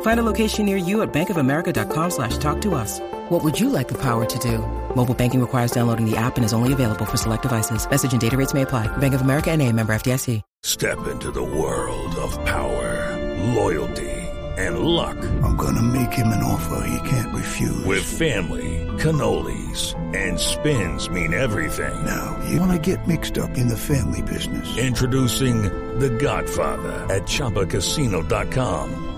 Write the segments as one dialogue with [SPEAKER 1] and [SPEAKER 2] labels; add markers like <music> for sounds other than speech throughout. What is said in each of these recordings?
[SPEAKER 1] Find a location near you at bankofamerica.com slash talk to us. What would you like the power to do? Mobile banking requires downloading the app and is only available for select devices. Message and data rates may apply. Bank of America and a member FDIC.
[SPEAKER 2] Step into the world of power, loyalty, and luck.
[SPEAKER 3] I'm going to make him an offer he can't refuse.
[SPEAKER 2] With family, cannolis, and spins mean everything.
[SPEAKER 3] Now, you want to get mixed up in the family business.
[SPEAKER 2] Introducing The Godfather at ChumbaCasino.com.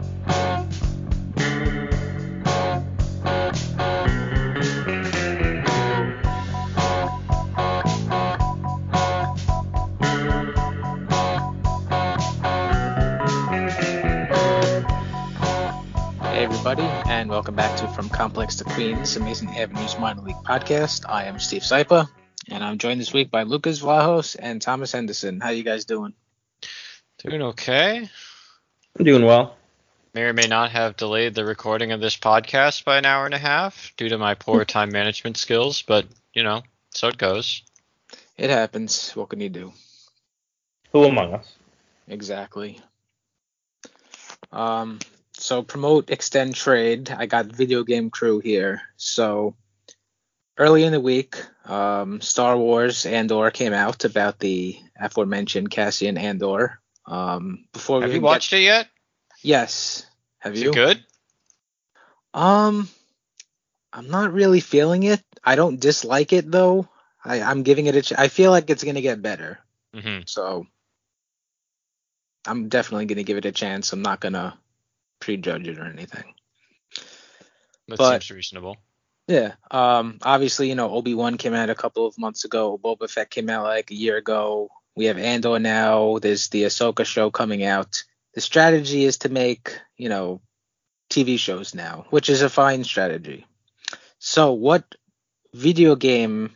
[SPEAKER 4] Everybody, and welcome back to From Complex to Queens, Amazin' Avenue's Minor League Podcast. I am Steve Sypa, and I'm joined this week by Lucas Vlahos and Thomas Henderson. How you guys doing?
[SPEAKER 5] Doing okay.
[SPEAKER 6] I'm doing well.
[SPEAKER 5] May or may not have delayed the recording of this podcast by an hour and a half due to my poor <laughs> time management skills, but you know, so it goes.
[SPEAKER 4] It happens. What can you do?
[SPEAKER 6] Who among us?
[SPEAKER 4] Exactly. Um, so promote, extend, trade. I got video game crew here. So early in the week, um, Star Wars Andor came out about the aforementioned Cassian Andor. Um, before
[SPEAKER 5] Have you
[SPEAKER 4] get-
[SPEAKER 5] watched it yet?
[SPEAKER 4] Yes. Have
[SPEAKER 5] Is
[SPEAKER 4] you?
[SPEAKER 5] good?
[SPEAKER 4] Um, I'm not really feeling it. I don't dislike it though. I, I'm giving it a. Ch- I feel like it's gonna get better.
[SPEAKER 5] Mm-hmm.
[SPEAKER 4] So I'm definitely gonna give it a chance. I'm not gonna prejudge it or anything.
[SPEAKER 5] That
[SPEAKER 4] But-
[SPEAKER 5] seems reasonable.
[SPEAKER 4] Yeah. Um. Obviously, you know, Obi Wan came out a couple of months ago. Boba Fett came out like a year ago. We have Andor now. There's the Ahsoka show coming out. The strategy is to make, you know, TV shows now, which is a fine strategy. So, what video game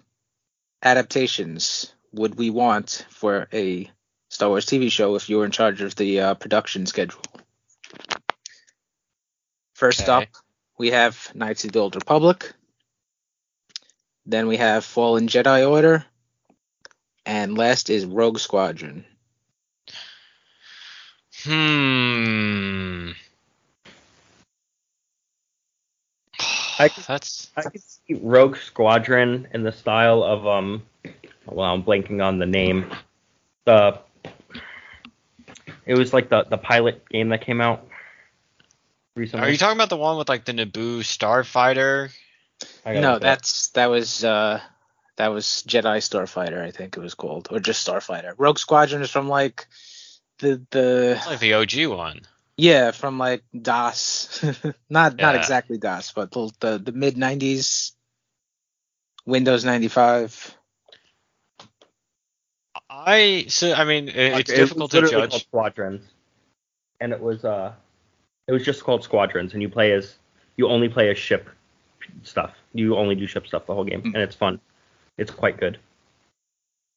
[SPEAKER 4] adaptations would we want for a Star Wars TV show if you were in charge of the uh, production schedule? First
[SPEAKER 5] Okay.
[SPEAKER 4] up, we have Knights of the Old Republic. Then we have Fallen Jedi Order. And last is Rogue Squadron.
[SPEAKER 5] Hmm.
[SPEAKER 6] I could- <sighs>
[SPEAKER 5] That's
[SPEAKER 6] I could see Rogue Squadron in the style of um. Well, I'm blanking on the name. The it was like the the pilot game that came out recently.
[SPEAKER 5] Are you talking about the one with like the Naboo starfighter?
[SPEAKER 4] No,
[SPEAKER 6] look it up.
[SPEAKER 4] that's that was uh that was Jedi Starfighter, I think it was called, or just Starfighter. Rogue Squadron is from like the the
[SPEAKER 5] It's like the OG one.
[SPEAKER 4] yeah from like DOS, <laughs> not not exactly DOS, but the the, the mid '90s Windows 95.
[SPEAKER 5] I so I mean it,
[SPEAKER 6] Like,
[SPEAKER 5] it's
[SPEAKER 6] it was
[SPEAKER 5] difficult to
[SPEAKER 6] literally
[SPEAKER 5] judge.
[SPEAKER 6] called Squadrons, and it was uh, it was just called Squadrons, and you play as you only play as ship stuff. You only do ship stuff the whole game,
[SPEAKER 4] Hmm.
[SPEAKER 6] and it's fun. It's quite good.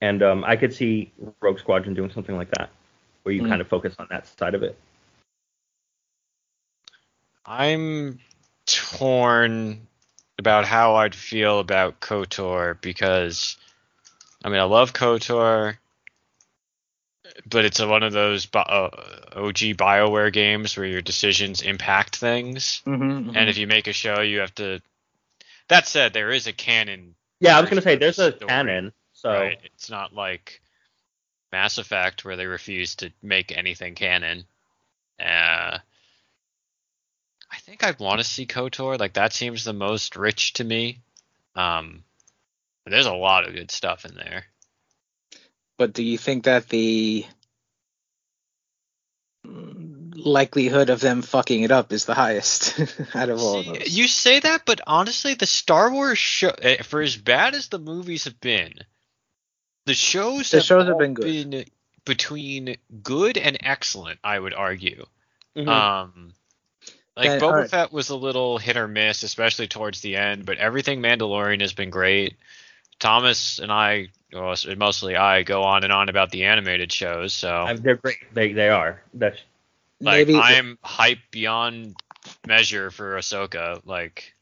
[SPEAKER 6] and um, I could see Rogue Squadron doing something like that, where you
[SPEAKER 4] Mm.
[SPEAKER 6] kind of focus on that side of it.
[SPEAKER 5] I'm torn about how I'd feel about KOTOR because, I mean, I love KOTOR, but it's a, one of those bi- uh, OG BioWare games where your decisions impact things,
[SPEAKER 4] Mm-hmm,
[SPEAKER 5] and if you make a show, you have to. That said, there is a canon.
[SPEAKER 6] Yeah, I was gonna say there's a
[SPEAKER 5] Story.
[SPEAKER 6] canon, so
[SPEAKER 5] Right? It's not like Mass Effect where they refuse to make anything canon. Uh, I think I'd want to see KOTOR. Like that seems the most rich to me. Um, there's a lot of good stuff in there.
[SPEAKER 4] But do you think that the likelihood of them fucking it up is the highest <laughs> out of all of
[SPEAKER 5] See,
[SPEAKER 4] those?
[SPEAKER 5] you say that, but honestly, the Star Wars show, eh, for as bad as the movies have been, the shows
[SPEAKER 4] The
[SPEAKER 5] have,
[SPEAKER 4] shows have been good.
[SPEAKER 5] been between good and excellent. I would argue.
[SPEAKER 6] Mhm.
[SPEAKER 5] Um, like
[SPEAKER 4] Then,
[SPEAKER 5] Boba
[SPEAKER 4] alright.
[SPEAKER 5] Fett was a little hit or miss, especially towards the end, but everything Mandalorian has been great. Thomas and I, well, mostly I, go on and on about the animated shows, so
[SPEAKER 6] I- they're great. They they are. That's
[SPEAKER 5] like
[SPEAKER 4] maybe
[SPEAKER 5] I'm hyped beyond measure for Ahsoka. Like,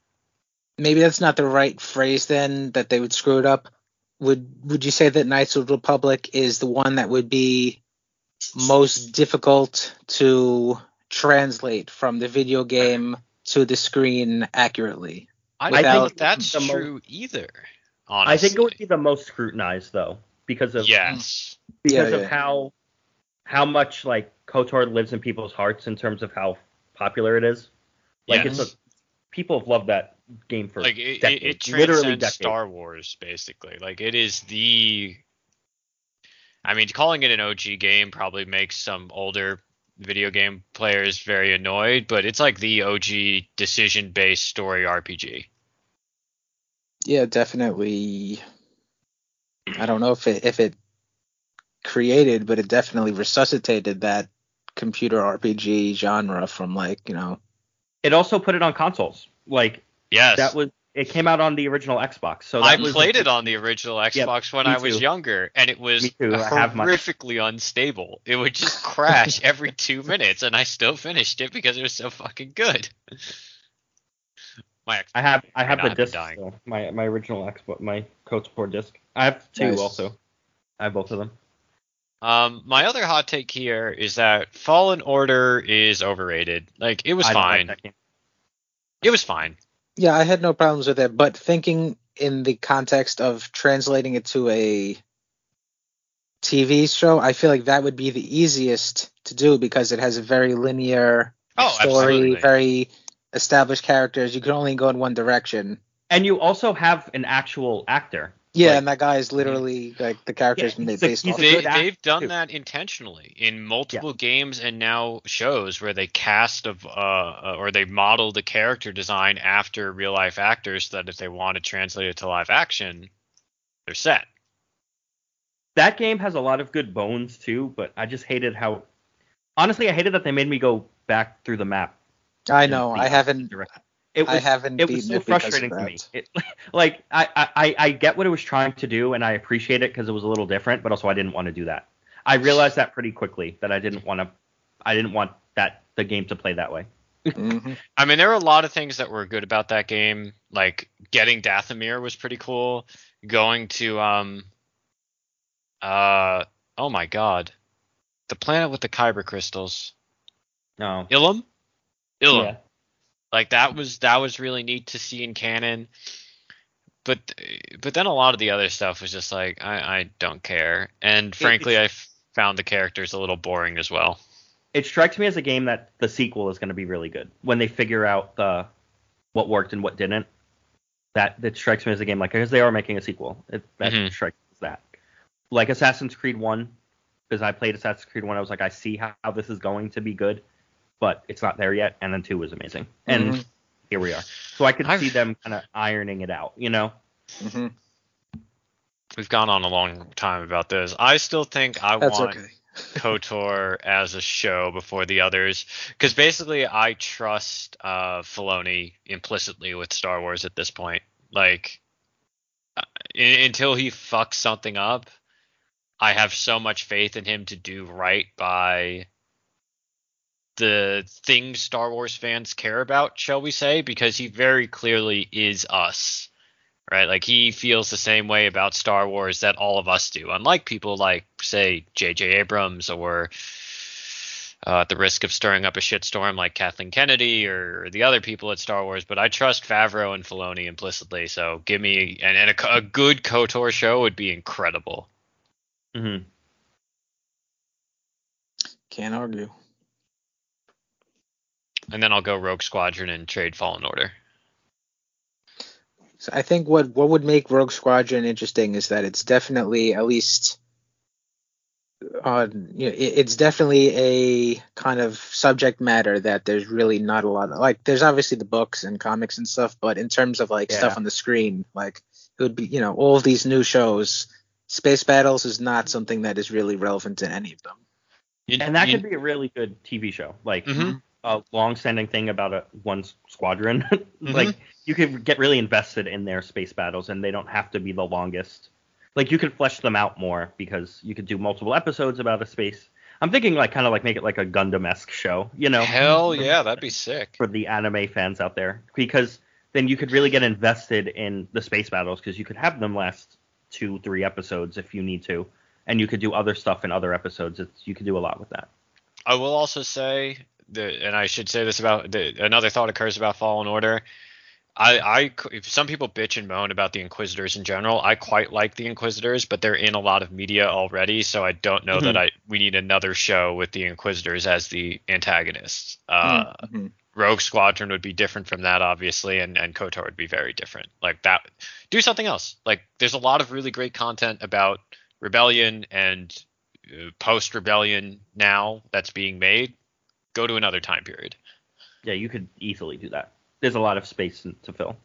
[SPEAKER 4] maybe that's not the right phrase then that they would screw it up. Would would you say that Knights of the Republic is the one that would be most difficult to translate from the video game to the screen accurately?
[SPEAKER 5] I
[SPEAKER 4] I
[SPEAKER 5] don't know
[SPEAKER 4] think
[SPEAKER 5] that's
[SPEAKER 6] the mo-
[SPEAKER 5] true either. Honestly,
[SPEAKER 6] I think it would be the most scrutinized though, because of
[SPEAKER 5] yes.
[SPEAKER 6] because
[SPEAKER 4] Yeah,
[SPEAKER 6] of how how much like KOTOR lives in people's hearts in terms of how popular it is. Like
[SPEAKER 5] Yes.
[SPEAKER 6] it's a people have loved that game for
[SPEAKER 5] like it, it,
[SPEAKER 6] decades,
[SPEAKER 5] it
[SPEAKER 6] literally decades.
[SPEAKER 5] Star Wars basically. Like it is the. I mean, calling it an OG game probably makes some older video game players very annoyed, but it's like the OG decision-based story RPG.
[SPEAKER 4] Yeah, definitely. I don't know if it if it created, but it definitely resuscitated that computer RPG genre from like you know.
[SPEAKER 6] It also put it on consoles. Like
[SPEAKER 5] Yes,
[SPEAKER 6] that was it came out on the original Xbox. So
[SPEAKER 5] I
[SPEAKER 6] that was
[SPEAKER 5] played it on the original Xbox when I was
[SPEAKER 6] too.
[SPEAKER 5] younger, and it was
[SPEAKER 6] Me too, I have mine.
[SPEAKER 5] horrifically unstable. It would just crash every two minutes, and I still finished it because it was so fucking good. <laughs> My
[SPEAKER 6] I have I have the disc
[SPEAKER 5] dying.
[SPEAKER 6] still. My my original Xbox my KOTOR disc. I have two
[SPEAKER 4] Nice.
[SPEAKER 6] also. I have both of them.
[SPEAKER 5] Um, my other hot take here is that Fallen Order is overrated. Like it was
[SPEAKER 6] I don't like
[SPEAKER 5] fine. it was fine.
[SPEAKER 4] Yeah, I had no problems with it, but thinking in the context of translating it to a TV show, I feel like that would be the easiest to do because it has a very linear
[SPEAKER 5] Oh,
[SPEAKER 4] story,
[SPEAKER 5] absolutely.
[SPEAKER 4] very established characters. You can only go in one direction.
[SPEAKER 6] And you also have an actual actor.
[SPEAKER 4] Yeah,
[SPEAKER 6] Like-
[SPEAKER 4] and that guy is literally like the character's
[SPEAKER 6] Yeah,
[SPEAKER 4] been
[SPEAKER 6] a-
[SPEAKER 4] based
[SPEAKER 6] he's
[SPEAKER 4] off.
[SPEAKER 5] They, they've done
[SPEAKER 6] too.
[SPEAKER 5] that intentionally in multiple games and now shows where they cast of uh, uh, or they model the character design after real life actors so that if they want to translate it to live action, they're set.
[SPEAKER 6] That game has a lot of good bones too, but I just hated how honestly I hated that they made me go back through the map.
[SPEAKER 4] I know. I haven't.
[SPEAKER 6] direct- It
[SPEAKER 4] I
[SPEAKER 6] was
[SPEAKER 4] haven't
[SPEAKER 6] it was so
[SPEAKER 4] it
[SPEAKER 6] frustrating to me. It, <laughs> like I, I I get what it was trying to do and I appreciate it because it was a little different, but also I didn't want to do that. I realized that pretty quickly that I didn't want to I didn't want that the game to play that way.
[SPEAKER 4] Mhm.
[SPEAKER 5] I mean, there were a lot of things that were good about that game. Like getting Dathomir was pretty cool. Going to um, uh, oh my god, the planet with the kyber crystals,
[SPEAKER 6] No.
[SPEAKER 5] Ilum,
[SPEAKER 6] Yeah.
[SPEAKER 5] Like that was that was really neat to see in canon. But but then a lot of the other stuff was just like I I don't care. And frankly, I found the characters a little boring as well.
[SPEAKER 6] It strikes me as a game that the sequel is going to be really good when they figure out the what worked and what didn't. That that strikes me as a game like because they are making a sequel. It, that
[SPEAKER 5] Mhm.
[SPEAKER 6] strikes me as that. Like Assassin's Creed One, because I played Assassin's Creed One, I was like, I see how, how this is going to be good, but it's not there yet. And then two was amazing, and
[SPEAKER 4] Mhm.
[SPEAKER 6] here we are. So I could
[SPEAKER 5] I've-
[SPEAKER 6] see them kind of ironing it out, you know.
[SPEAKER 4] Mhm.
[SPEAKER 5] We've gone on a long time about this. I still think I
[SPEAKER 4] That's
[SPEAKER 5] want
[SPEAKER 4] okay. <laughs>
[SPEAKER 5] KOTOR as a show before the others because basically I trust uh, Filoni implicitly with Star Wars at this point. Like uh, i- until he fucks something up, I have so much faith in him to do right by the things Star Wars fans care about, shall we say, because he very clearly is us. Right? Like he feels the same way about Star Wars that all of us do. Unlike people like, say, J.J. Abrams or uh, at the risk of stirring up a shitstorm like Kathleen Kennedy or, the other people at Star Wars, but I trust Favreau and Filoni implicitly. So give me and, and a, a good Kotor show would be incredible.
[SPEAKER 6] Mm-hmm.
[SPEAKER 4] Can't argue.
[SPEAKER 5] And then I'll go Rogue Squadron and trade Fallen Order.
[SPEAKER 4] So I think what what would make Rogue Squadron interesting is that it's definitely at least uh, you know, it, it's definitely a kind of subject matter that there's really not a lot of like there's obviously the books and comics and stuff, but in terms of like
[SPEAKER 6] Yeah.
[SPEAKER 4] stuff on the screen, like it would be you know all of these new shows, space battles is not something that is really relevant to any of them.
[SPEAKER 5] You-
[SPEAKER 6] And that
[SPEAKER 5] you-
[SPEAKER 6] could be a really good TV show, like
[SPEAKER 5] Mhm.
[SPEAKER 6] A long-standing thing about a one squadron. <laughs> Mm-hmm. like you could get really invested in their space battles, and they don't have to be the longest. Like you could flesh them out more because you could do multiple episodes about a space. I'm thinking like kind of like make it like a Gundam-esque show, you know?
[SPEAKER 5] Hell <laughs> yeah, that'd be sick.
[SPEAKER 6] for the anime fans out there because then you could really get invested in the space battles because you could have them last two three episodes if you need to and you could do other stuff in other episodes it's you could do a lot with that
[SPEAKER 5] I will also say that, and I should say this about the, another thought occurs about Fallen Order. I, I, some people bitch and moan about the Inquisitors in general. I quite like the Inquisitors, but they're in a lot of media already, so I don't know that I we need another show with the Inquisitors as the antagonists. Uh,
[SPEAKER 4] Mhm.
[SPEAKER 5] Rogue Squadron would be different from that, obviously, and and KOTOR would be very different. Like that, do something else. Like there's a lot of really great content about Rebellion and uh, post Rebellion now that's being made. Go to another time period.
[SPEAKER 6] yeah you could easily do that there's a lot of space in- to fill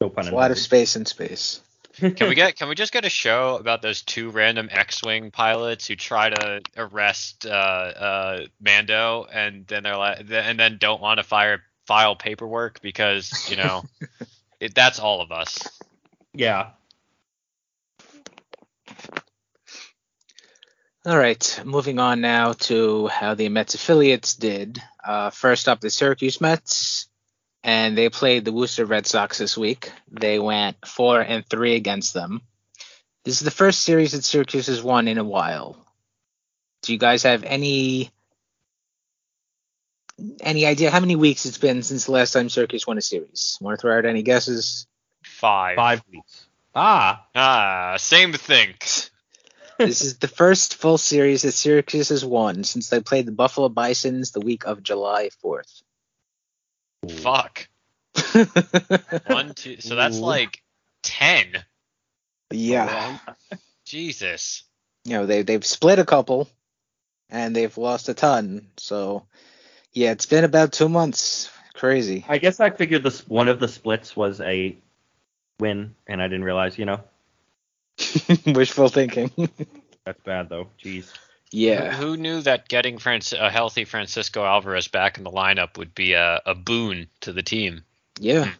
[SPEAKER 6] no pun
[SPEAKER 4] It's a lot of space in space.
[SPEAKER 5] Can we <laughs> get? Can we just get a show about those two random X-wing pilots who try to arrest uh, uh, Mando and then they're like, and then don't want to fire file paperwork because you know <laughs> it, that's all of us.
[SPEAKER 6] yeah
[SPEAKER 4] All right, moving on now to how the Mets affiliates did. Uh, first up, the Syracuse Mets, and they played the Worcester Red Sox this week. They went four and three against them. This is the first series that Syracuse has won in a while. Do you guys have any any idea how many weeks it's been since the last time Syracuse won a series? Want to throw out any guesses?
[SPEAKER 5] Five.
[SPEAKER 6] five weeks ah
[SPEAKER 5] Ah, same thing.
[SPEAKER 4] This is the first full series that Syracuse has won since they played the Buffalo Bisons the week of July 4th.
[SPEAKER 5] Fuck. <laughs> One, two. So that's
[SPEAKER 4] Ooh.
[SPEAKER 5] like ten.
[SPEAKER 4] yeah. <laughs>
[SPEAKER 5] Jesus.
[SPEAKER 4] You know, they they've split a couple and they've lost a ton. So yeah, it's been about 2 months. Crazy.
[SPEAKER 6] i guess i figured this one of the splits was a win and i didn't realize you know <laughs>
[SPEAKER 4] Wishful thinking.
[SPEAKER 6] that's bad though jeez
[SPEAKER 4] yeah.
[SPEAKER 5] Who, who knew that getting Franc- a healthy Francisco Alvarez back in the lineup would be a, a boon to the team?
[SPEAKER 4] Yeah.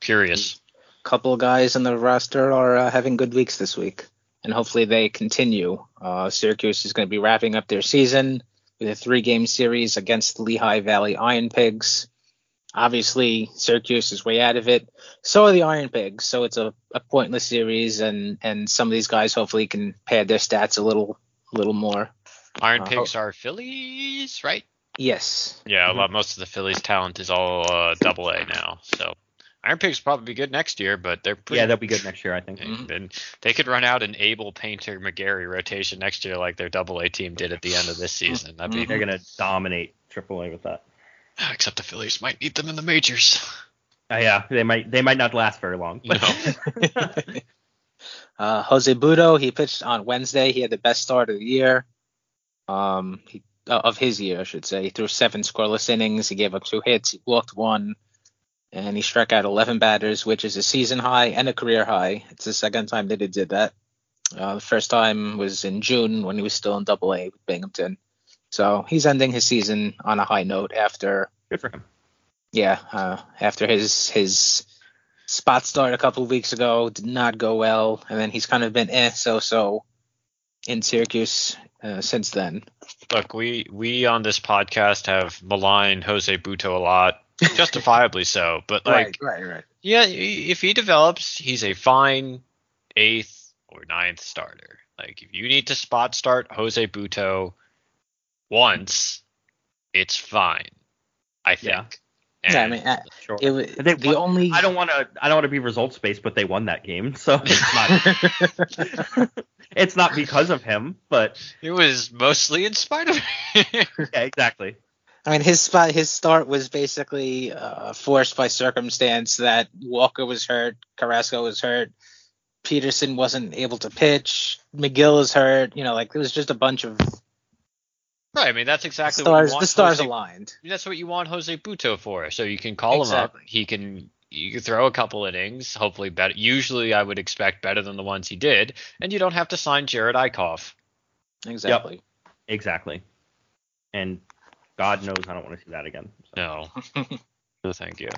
[SPEAKER 5] Curious.
[SPEAKER 4] couple guys in the roster are uh, having good weeks this week, and hopefully they continue. Uh, Syracuse is going to be wrapping up their season with a three-game series against the Lehigh Valley Iron Pigs. Obviously, Syracuse is way out of it. So are the Iron Pigs. So it's a, a pointless series, and and some of these guys hopefully can pad their stats a little little more.
[SPEAKER 5] Iron
[SPEAKER 4] Uh,
[SPEAKER 5] Pigs are Phillies, right?
[SPEAKER 4] Yes.
[SPEAKER 5] Yeah, a lot. Most of the Phillies' talent is all uh, Double A now. So Iron Pigs will probably be good next year, but they're pretty.
[SPEAKER 6] yeah they'll be good next year i think
[SPEAKER 5] And and they could run out an Abel Painter McGarry rotation next year, like their Double A team did at the end of this season. That'd be
[SPEAKER 6] they're gonna dominate triple A with that
[SPEAKER 5] except the Phillies might need them in the majors.
[SPEAKER 6] Uh, yeah, they might they might not last very long.
[SPEAKER 5] No. <laughs>
[SPEAKER 4] Uh, Jose Butto, he pitched on Wednesday. He had the best start of the year, um, he, uh, of his year, I should say. He threw seven scoreless innings. He gave up two hits. He walked one, and he struck out 11 batters, which is a season high and a career high. It's the second time that he did that. Uh, the first time was in June when he was still in Double A with Binghamton. So he's ending his season on a high note after
[SPEAKER 6] Good for him.
[SPEAKER 4] yeah, uh, after his his spot start a couple of weeks ago did not go well, and then he's kind of been eh so so in Syracuse uh, since then.
[SPEAKER 5] Look, we we on this podcast have maligned Jose Butto a lot, justifiably so. But <laughs> like,
[SPEAKER 4] right, right, right.
[SPEAKER 5] yeah, if he develops, he's a fine eighth or ninth starter. Like, if you need to spot start Jose Butto once, it's fine. I think.
[SPEAKER 6] Yeah.
[SPEAKER 4] Yeah, I mean, uh,
[SPEAKER 6] Sure.
[SPEAKER 4] it, wa-
[SPEAKER 6] They
[SPEAKER 4] the
[SPEAKER 6] won-
[SPEAKER 4] only
[SPEAKER 6] I don't want to. I don't want to be results based, but they won that game, so <laughs> it's not. <laughs> it's not because of him, but
[SPEAKER 5] it was mostly in spite of him. <laughs>
[SPEAKER 6] yeah, exactly.
[SPEAKER 4] I mean, his spot, his start was basically uh, forced by circumstance that Walker was hurt, Carrasco was hurt, Peterson wasn't able to pitch, Megill is hurt. You know, like it was just a bunch of
[SPEAKER 5] right. I mean, that's exactly what
[SPEAKER 4] stars.
[SPEAKER 5] you want
[SPEAKER 4] The stars
[SPEAKER 5] Jose
[SPEAKER 4] aligned.
[SPEAKER 5] That's what you want Jose Butto for. So you can call
[SPEAKER 4] Exactly.
[SPEAKER 5] him up. He can you can throw a couple innings, hopefully better. Usually, I would expect better than the ones he did, and you don't have to sign Jerad Eickhoff.
[SPEAKER 4] Exactly.
[SPEAKER 6] Exactly. And God knows I don't want to see that again. So.
[SPEAKER 5] No, <laughs> no, thank you.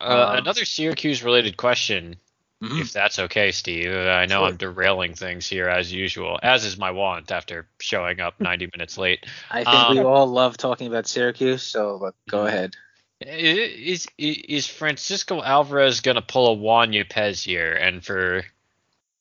[SPEAKER 5] Uh,
[SPEAKER 4] Um,
[SPEAKER 5] another Syracuse-related question,
[SPEAKER 4] Mhm.
[SPEAKER 5] if that's okay, Steve. I know
[SPEAKER 4] Sure.
[SPEAKER 5] I'm derailing things here as usual, as is my want after showing up 90 minutes late.
[SPEAKER 4] I think
[SPEAKER 5] Um,
[SPEAKER 4] we all love talking about Syracuse, so go ahead.
[SPEAKER 5] Is is Francisco Alvarez gonna pull a Juan Yepez here? And for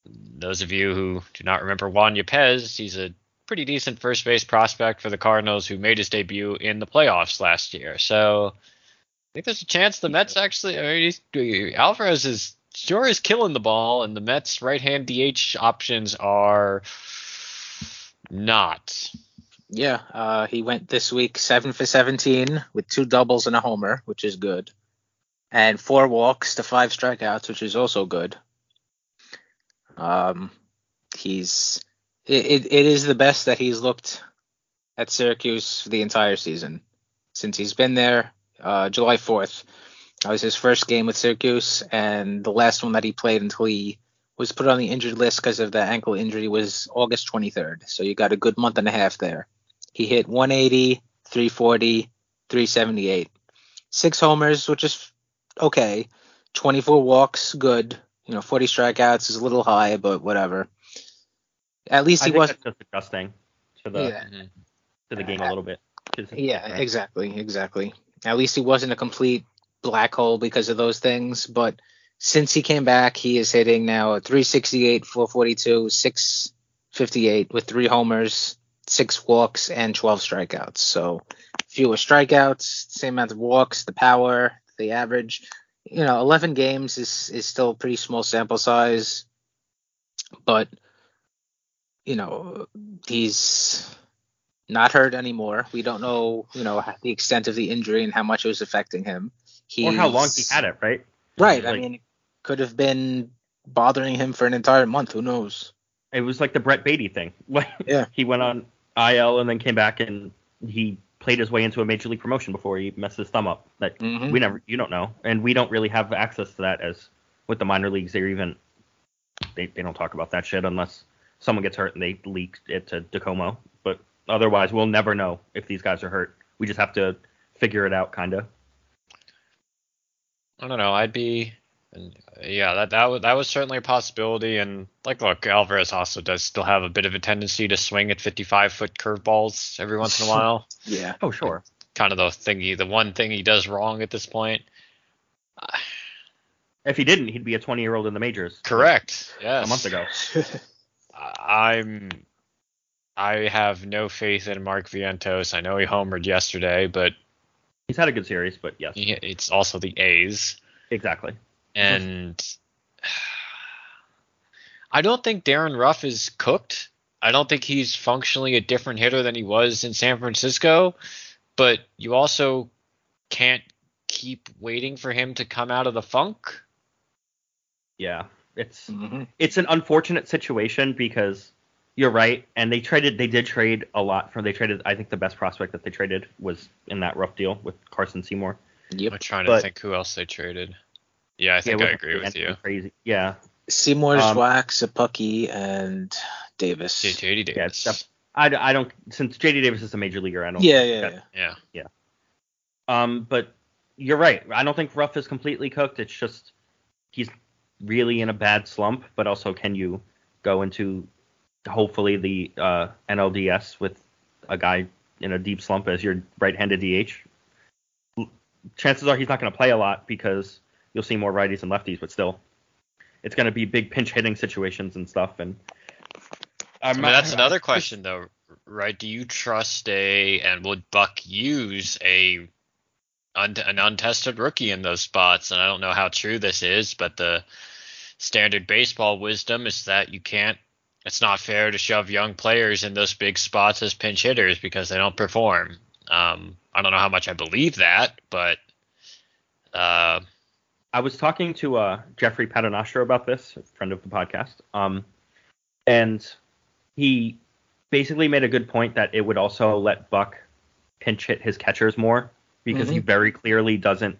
[SPEAKER 5] those of you who do not remember Juan Yepez, he's a pretty decent first base prospect for the Cardinals who made his debut in the playoffs last year. So I think there's a chance the Mets actually. I mean, he's, Alvarez is sure is killing the ball, and the Mets right-hand DH options are not.
[SPEAKER 4] Yeah, uh, he went this week seven for 17 with two doubles and a homer, which is good, and four walks to five strikeouts, which is also good. Um, he's it, it, it is the best that he's looked at Syracuse the entire season since he's been there. Uh, July 4th, that was his first game with Syracuse, and the last one that he played until he was put on the injured list because of the ankle injury was August 23rd. So you got a good month and a half there. He hit 180, 340, 378. Six homers, which is okay. 24 walks, good. You know, 40 strikeouts is a little high, but whatever. At least he was.
[SPEAKER 6] just adjusting to the
[SPEAKER 4] Yeah,
[SPEAKER 6] to the game a little bit.
[SPEAKER 4] yeah, exactly, exactly. At least he wasn't a complete black hole because of those things. But since he came back, he is hitting now a 368, 442, 658 with three homers, six walks, and 12 strikeouts. So fewer strikeouts, same amount of walks, the power, the average. You know, 11 games is is still pretty small sample size, but you know he's not hurt anymore. We don't know, you know, the extent of the injury and how much it was affecting him. He's,
[SPEAKER 6] or how long he had it, right?
[SPEAKER 4] Right. I mean, it could have been bothering him for an entire month. Who knows?
[SPEAKER 6] It was like the Brett Baty thing. <laughs> Like,
[SPEAKER 4] Yeah.
[SPEAKER 6] he went on IL and then came back and he played his way into a major league promotion before he messed his thumb up. That
[SPEAKER 4] Mhm.
[SPEAKER 6] we never, you don't know, and we don't really have access to that as with the minor leagues. They're even they they don't talk about that shit unless someone gets hurt and they leak it to DiComo. But otherwise, we'll never know if these guys are hurt. We just have to figure it out, kind of.
[SPEAKER 5] I don't know. I'd be, and yeah, that that was that was certainly a possibility. And like, look, Alvarez also does still have a bit of a tendency to swing at 55 foot curveballs every once in a while. <laughs>
[SPEAKER 4] Yeah.
[SPEAKER 6] Oh, sure.
[SPEAKER 5] kind of the thing he, the one thing he does wrong at this point. <sighs>
[SPEAKER 6] If he didn't, he'd be a 20 year old in the majors.
[SPEAKER 5] Correct. Yes.
[SPEAKER 6] A month ago.
[SPEAKER 5] I- <laughs> I'm. I have no faith in Mark Vientos. I know he homered yesterday, but
[SPEAKER 6] He's had a good series, but yes,
[SPEAKER 5] he, it's also the A's.
[SPEAKER 6] exactly.
[SPEAKER 5] and <sighs> I don't think Darin Ruf is cooked. I don't think he's functionally a different hitter than he was in San Francisco, but you also can't keep waiting for him to come out of the funk.
[SPEAKER 6] Yeah, it's
[SPEAKER 4] Mhm.
[SPEAKER 6] it's an unfortunate situation because you're right, and they traded they did trade a lot from. they traded I think the best prospect that they traded was in that Ruf deal with Carson Seymour.
[SPEAKER 4] Yep.
[SPEAKER 5] I'm trying to
[SPEAKER 6] But-
[SPEAKER 5] think who else they traded. Yeah, I think
[SPEAKER 6] it
[SPEAKER 5] I agree with you.
[SPEAKER 6] Crazy, yeah.
[SPEAKER 4] Seymour's
[SPEAKER 6] Um,
[SPEAKER 4] Zwack, Szapucki, and Davis.
[SPEAKER 5] J- JD Davis.
[SPEAKER 6] it's def- I, I don't since JD Davis is a major leaguer. I don't.
[SPEAKER 4] Yeah,
[SPEAKER 6] think
[SPEAKER 4] yeah,
[SPEAKER 6] that-
[SPEAKER 4] yeah.
[SPEAKER 5] yeah.
[SPEAKER 6] Um, but you're right. I don't think Ruf is completely cooked. It's just he's really in a bad slump. But also, can you go into hopefully the uh, NLDS with a guy in a deep slump as your right-handed DH. Chances are he's not going to play a lot because you'll see more righties and lefties, but still, it's going to be big pinch hitting situations and stuff. And
[SPEAKER 5] I mean, that's another question though, right? Do you trust a and would Buck use a an untested rookie in those spots? And I don't know how true this is, but the standard baseball wisdom is that you can't. It's not fair to shove young players in those big spots as pinch hitters because they don't perform. Um, I don't know how much I believe that, but uh,
[SPEAKER 6] I was talking to uh, Jeffrey Paternostro about this, a friend of the podcast, um, and he basically made a good point that it would also let Buck pinch hit his catchers more because mm-hmm. he very clearly doesn't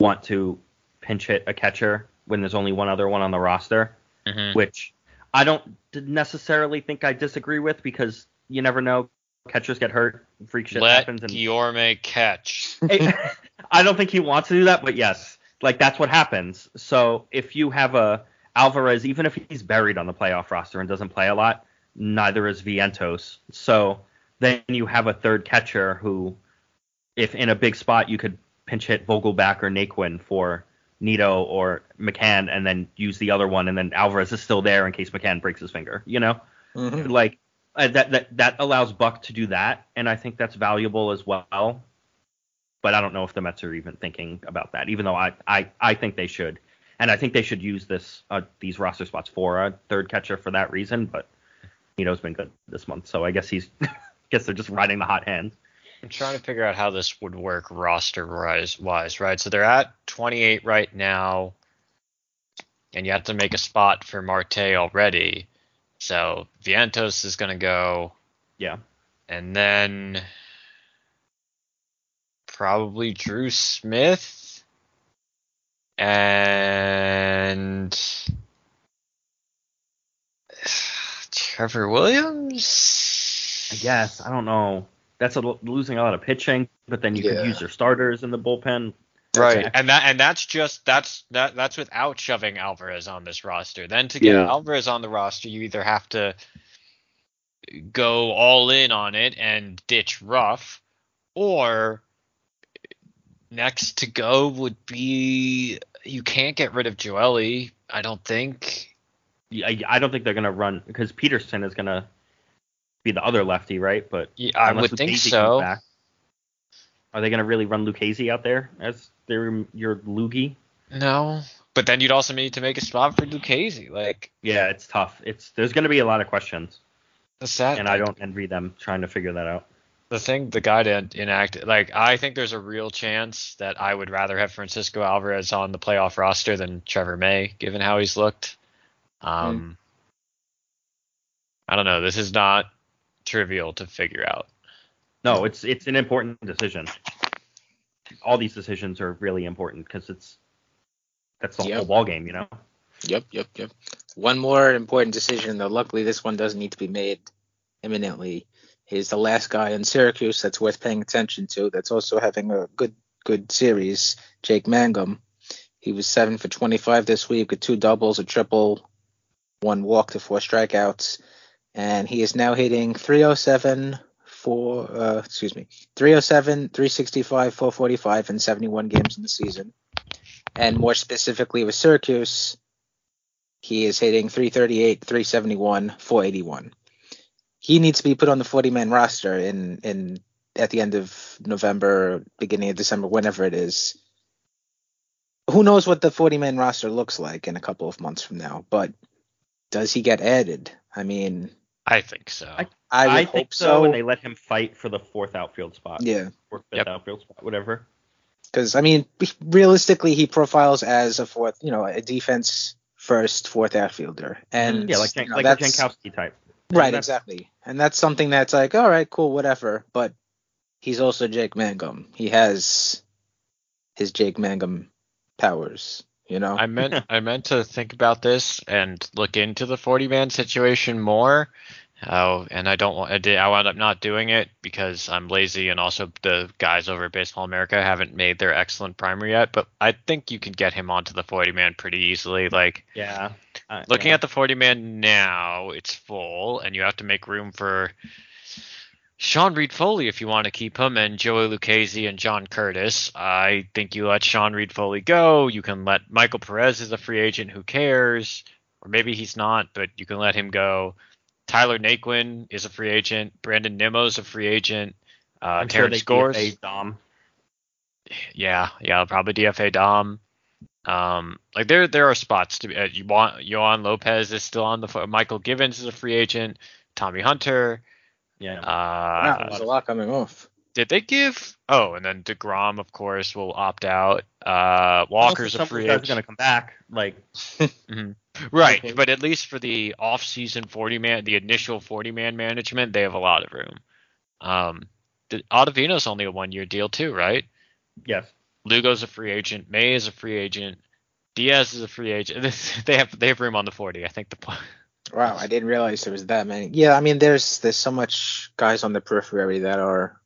[SPEAKER 6] want to pinch hit a catcher when there's only one other one on the roster, mm-hmm. which I don't necessarily think I disagree with because you never know. Catchers get hurt, freak shit
[SPEAKER 5] Let
[SPEAKER 6] happens.
[SPEAKER 5] And Guillorme catch. <laughs>
[SPEAKER 6] I don't think he wants to do that, but yes, like that's what happens. So if you have a Alvarez, even if he's buried on the playoff roster and doesn't play a lot, neither is Vientos. So then you have a third catcher who, if in a big spot, you could pinch hit Vogelbach or Naquin for Nido or McCann and then use the other one, and then Alvarez is still there in case McCann breaks his finger. You know, mm-hmm. like uh, that that that allows Buck to do that, and I think that's valuable as well. But I don't know if the Mets are even thinking about that, even though I I, I think they should, and I think they should use this uh, these roster spots for a third catcher for that reason. But Nido's been good this month, so I guess he's <laughs> I guess they're just riding the hot hand.
[SPEAKER 5] I'm trying to figure out how this would work roster wise, wise, right? So they're at 28 right now, and you have to make a spot for Marte already. So Vientos is going to go.
[SPEAKER 6] Yeah.
[SPEAKER 5] And then probably Drew Smith and <sighs> Trevor Williams.
[SPEAKER 6] I guess I don't know that's a, losing a lot of pitching, but then you yeah. could use your starters in the bullpen.
[SPEAKER 5] Right, and that and that's just that's that that's without shoving Alvarez on this roster. Then to get yeah. Alvarez on the roster, you either have to go all in on it and ditch Ruf, or next to go would be you can't get rid of Joely. I don't think.
[SPEAKER 6] I, I don't think they're gonna run because Peterson is gonna be the other lefty, right? But
[SPEAKER 5] yeah, I would Lucchesi think so. Back,
[SPEAKER 6] are they going to really run Lucchesi out there as their your loogie?
[SPEAKER 5] No, but then you'd also need to make a spot for Lucchesi. Like,
[SPEAKER 6] yeah, it's tough. It's there's going to be a lot of questions.
[SPEAKER 5] The sad
[SPEAKER 6] and I don't envy them trying to figure that out.
[SPEAKER 5] The thing, the guy to enact, like, I think there's a real chance that I would rather have Francisco Alvarez on the playoff roster than Trevor May, given how he's looked. Um, mm. I don't know. This is not trivial to figure out.
[SPEAKER 6] No, it's it's an important decision. All these decisions are really important because it's that's the yep. whole ball game, you know.
[SPEAKER 4] Yep, yep, yep. One more important decision, though. Luckily, this one doesn't need to be made imminently. He's the last guy in Syracuse that's worth paying attention to. That's also having a good good series. Jake Mangum. He was seven for 25 this week with two doubles, a triple, one walk to four strikeouts and he is now hitting 307 for uh, excuse me 307 365 445 and 71 games in the season. And more specifically with syracuse he is hitting 338 371 481 he needs to be put on the 40 man roster in in at the end of november beginning of december whenever it is. Who knows what the 40 man roster looks like in a couple of months from now but does he get added? I mean
[SPEAKER 5] I think so.
[SPEAKER 6] I, I, I think so, and they let him fight for the fourth outfield spot.
[SPEAKER 4] Yeah.
[SPEAKER 6] Or fifth yep. outfield spot, whatever.
[SPEAKER 4] Because I mean, realistically, he profiles as a fourth, you know, a defense first fourth outfielder, and mm,
[SPEAKER 6] yeah, like Jan- you know, like a Jankowski type.
[SPEAKER 4] Right, exactly. And that's something that's like, all right, cool, whatever. But he's also Jake Mangum. He has his Jake Mangum powers. You know,
[SPEAKER 5] I meant <laughs> I meant to think about this and look into the 40 man situation more, Oh, and I don't want. I, did, I wound up not doing it because I'm lazy, and also the guys over at Baseball America haven't made their excellent primer yet. But I think you can get him onto the 40 man pretty easily. Like
[SPEAKER 6] Yeah. Uh,
[SPEAKER 5] looking
[SPEAKER 6] yeah.
[SPEAKER 5] at the 40 man now, it's full, and you have to make room for Sean Reid-Foley if you want to keep him, and Joey Lucchesi and John Curtis. I think you let Sean Reid-Foley go. You can let Michael Perez as a free agent. Who cares? Or maybe he's not, but you can let him go. Tyler Naquin is a free agent. Brandon Nimmo's a free agent. Uh,
[SPEAKER 6] I'm sure
[SPEAKER 5] Terrence
[SPEAKER 6] they
[SPEAKER 5] Scores.
[SPEAKER 6] DFA Dom.
[SPEAKER 5] Yeah, yeah, probably DFA Dom. Um, like there, there are spots to be. Uh, you want Yoan Lopez is still on the. Mychal Givens is a free agent. Tommy Hunter.
[SPEAKER 6] Yeah.
[SPEAKER 4] wow,
[SPEAKER 5] Uh,
[SPEAKER 4] there's a lot coming off.
[SPEAKER 5] did they give? Oh, and then deGrom, of course, will opt out. Uh, Walker's a free agent.
[SPEAKER 6] are gonna come back. Like <laughs>
[SPEAKER 5] Right,
[SPEAKER 6] Okay.
[SPEAKER 5] but at least for the off-season 40 man, the initial 40 man management, they have a lot of room. Um, the, Ottavino's only a one-year deal too, right?
[SPEAKER 6] yes.
[SPEAKER 5] Lugo's a free agent. May is a free agent. Diaz is a free agent. <laughs> they have they have room on the 40. I think the po-
[SPEAKER 4] Wow, I didn't realize there was that many. Yeah, I mean, there's there's so much guys on the periphery that are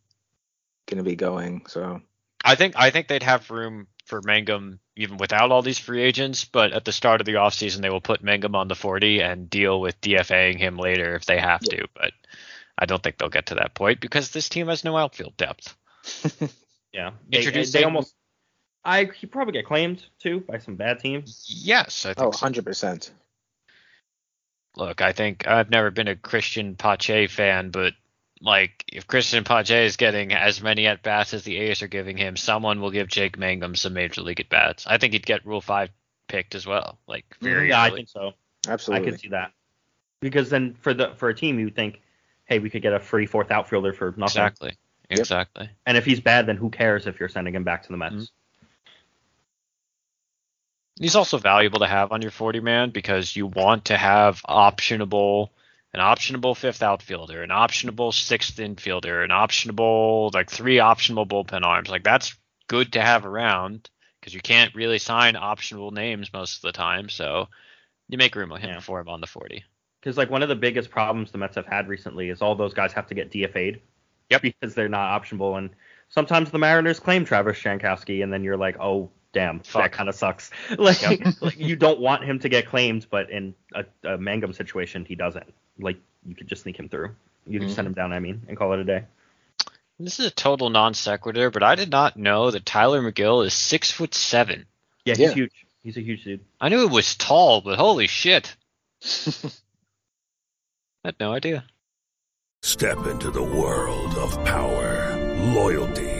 [SPEAKER 4] gonna be going. So
[SPEAKER 5] I think I think they'd have room for Mangum even without all these free agents, but at the start of the offseason they will put Mangum on the 40 and deal with DFAing him later if they have to, but I don't think they'll get to that point because this team has no outfield depth. <laughs>
[SPEAKER 6] Yeah. They,
[SPEAKER 5] Introduce
[SPEAKER 6] they
[SPEAKER 5] Zayden-
[SPEAKER 6] almost. I he probably get claimed too by some bad teams.
[SPEAKER 5] Yes, I think
[SPEAKER 4] oh,
[SPEAKER 5] so.
[SPEAKER 4] 100 percent.
[SPEAKER 5] Look, I think I've never been a Cristian Pache fan, but like if Cristian Pache is getting as many at bats as the A's are giving him, someone will give Jake Mangum some major league at bats. I think he'd get Rule Five picked as well. Like very
[SPEAKER 6] yeah, I think so.
[SPEAKER 4] Absolutely.
[SPEAKER 6] I can see that. Because then for the for a team you would think, hey, we could get a free fourth outfielder for nothing.
[SPEAKER 5] exactly, exactly.
[SPEAKER 6] And if he's bad, then who cares if you're sending him back to the Mets?
[SPEAKER 5] Mhm. He's also valuable to have on your 40 man because you want to have optionable an optionable fifth outfielder, an optionable sixth infielder, an optionable like three optionable bullpen arms. Like that's good to have around because you can't really sign optionable names most of the time. So you make room
[SPEAKER 6] Yeah.
[SPEAKER 5] for him on the 40.
[SPEAKER 6] Because like one of the biggest problems the Mets have had recently is all those guys have to get DFA'd.
[SPEAKER 5] Yep.
[SPEAKER 6] Because they're not optionable, and sometimes the Mariners claim Travis Jankowski, and then you're like, oh damn, that kind of sucks. <laughs> Like, <laughs> like you don't want him to get claimed, but in a, a Mangum situation, he doesn't. Like you could just sneak him through. You can just send mm-hmm. him down. I mean, and call it a day.
[SPEAKER 5] This is a total non sequitur, but I did not know that Tylor Megill is six foot seven.
[SPEAKER 6] Yeah, he's
[SPEAKER 4] Yeah.
[SPEAKER 6] huge. He's a huge dude.
[SPEAKER 5] I knew it was tall, but holy shit. <laughs> I had no idea.
[SPEAKER 2] Step into the world of power, loyalty,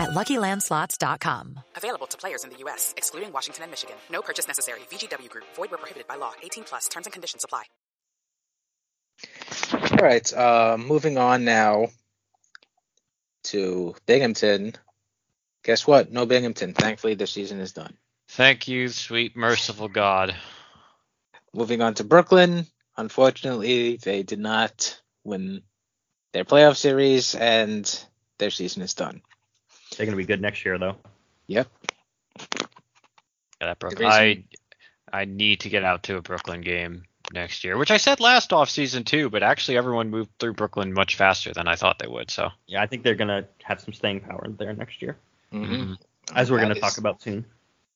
[SPEAKER 7] at LuckyLandSlots.com.
[SPEAKER 8] Available to players in the U.S., excluding Washington and Michigan. No purchase necessary. VGW Group. Void where prohibited by law. 18 plus. Terms and conditions apply.
[SPEAKER 4] All right. Uh, moving on now to Binghamton. Guess what? No Binghamton. Thankfully, the season is done.
[SPEAKER 5] Thank you, sweet merciful God.
[SPEAKER 4] Moving on to Brooklyn. Unfortunately, they did not win their playoff series, and their season is done.
[SPEAKER 6] They're gonna be good next year though.
[SPEAKER 4] Yep.
[SPEAKER 5] Yeah, that Brooklyn. I I need to get out to a Brooklyn game next year, which I said last off season too, but actually everyone moved through Brooklyn much faster than I thought they would. So
[SPEAKER 6] Yeah, I think they're gonna have some staying power there next year,
[SPEAKER 4] Mhm.
[SPEAKER 6] as we're gonna talk about soon.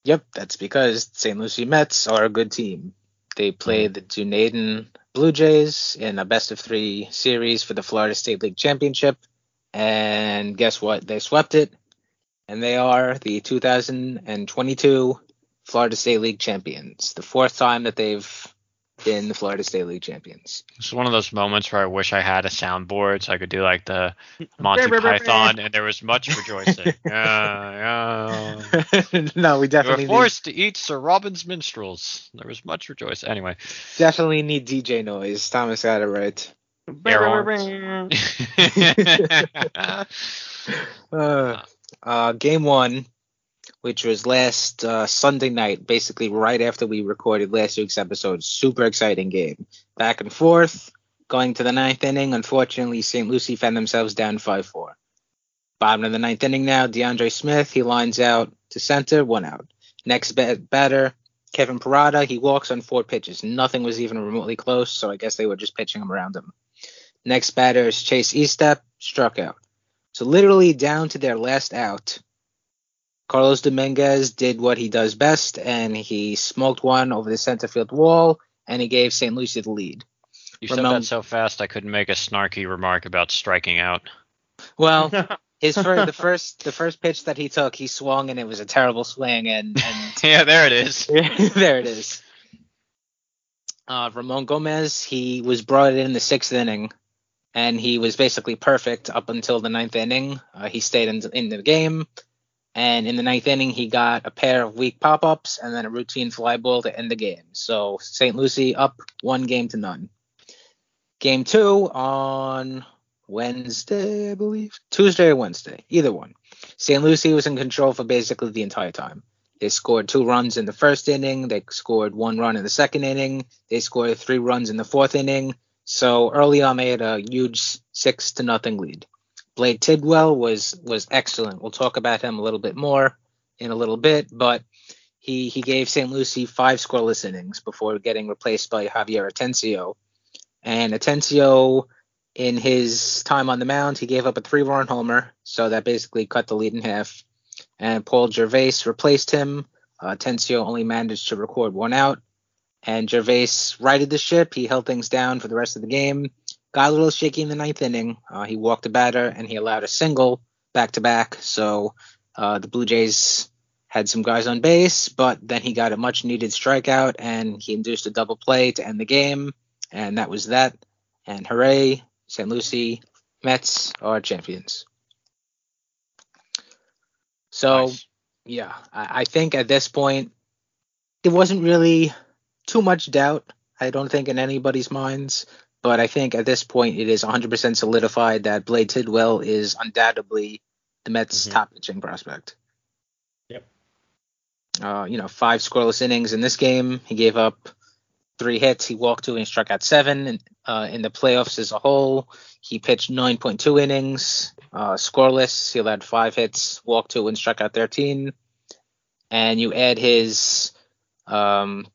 [SPEAKER 4] Yep, that's because St. Lucie Mets are a good team. They played the Dunedin Blue Jays in a best of three series for the Florida State League Championship. And guess what? They swept it. And they are the 2022 Florida State League champions. The fourth time that they've been the Florida State League champions.
[SPEAKER 5] It's one of those moments where I wish I had a soundboard so I could do like the <laughs> Monty Python and there was much rejoicing. <laughs> yeah, yeah.
[SPEAKER 4] no, we
[SPEAKER 5] We
[SPEAKER 4] definitely
[SPEAKER 5] were forced to eat Sir Robin's minstrels. There was much rejoicing. Anyway,
[SPEAKER 4] definitely need DJ noise. Thomas got it right.
[SPEAKER 5] air. <laughs>
[SPEAKER 4] Uh, uh, game one, which was last uh, Sunday night, basically right after we recorded last week's episode. Super exciting game. Back and forth, going to the ninth inning. Unfortunately, St. Lucie found themselves down 5 4. Bottom of the ninth inning now, DeAndre Smith, he lines out to center, one out. Next bat- batter, Kevin Parada, he walks on four pitches. Nothing was even remotely close, so I guess they were just pitching him around him. Next batter is Chase Estep, struck out. So literally down to their last out, Carlos Dominguez did what he does best, and he smoked one over the center field wall, and he gave St. Lucie the lead.
[SPEAKER 5] you said
[SPEAKER 4] Ramon-
[SPEAKER 5] that so fast I couldn't make a snarky remark about striking out.
[SPEAKER 4] Well, <laughs> his fir- the first the first pitch that he took, he swung, and it was a terrible swing, and, and <laughs>
[SPEAKER 5] yeah, there it is. <laughs>
[SPEAKER 4] there it is. Uh, Ramon Gomez, he was brought in the sixth inning, and he was basically perfect up until the ninth inning. Uh, he stayed in, in the game, and in the ninth inning, he got a pair of weak pop ups and then a routine fly ball to end the game. So St. Lucie up one game to none. Game two on Wednesday, I believe. Tuesday or Wednesday, either one. St. Lucie was in control for basically the entire time. They scored two runs in the first inning. They scored one run in the second inning. They scored three runs in the fourth inning. So early on, they had a huge six to nothing lead. Blade Tidwell was was excellent. We'll talk about him a little bit more in a little bit, but he he gave St. Lucie five scoreless innings before getting replaced by Javier Atencio. And Atencio, in his time on the mound, he gave up a three-run homer, so that basically cut the lead in half. And Paul Gervais replaced him. Uh, Atencio only managed to record one out, and Gervais righted the ship. He held things down for the rest of the game. Got a little shaky in the ninth inning. Uh, he walked a batter and he allowed a single back to back. So uh, the Blue Jays had some guys on base, but then he got a much needed strikeout and he induced a double play to end the game. And that was that. And hooray, St. Lucie Mets are champions. So,
[SPEAKER 5] Nice.
[SPEAKER 4] yeah, I, I think at this point, it wasn't really too much doubt, I don't think, in anybody's minds. But I think at this point, it is 100% solidified that Blade Tidwell is undoubtedly the Mets'
[SPEAKER 6] Mhm.
[SPEAKER 4] top pitching prospect.
[SPEAKER 6] Yep.
[SPEAKER 4] Uh, you know, five scoreless innings in this game. He gave up three hits. He walked two and struck out seven. And, uh, in the playoffs as a whole, he pitched 9.2 innings, uh, scoreless. He allowed five hits, walked two and struck out 13. And you add his um,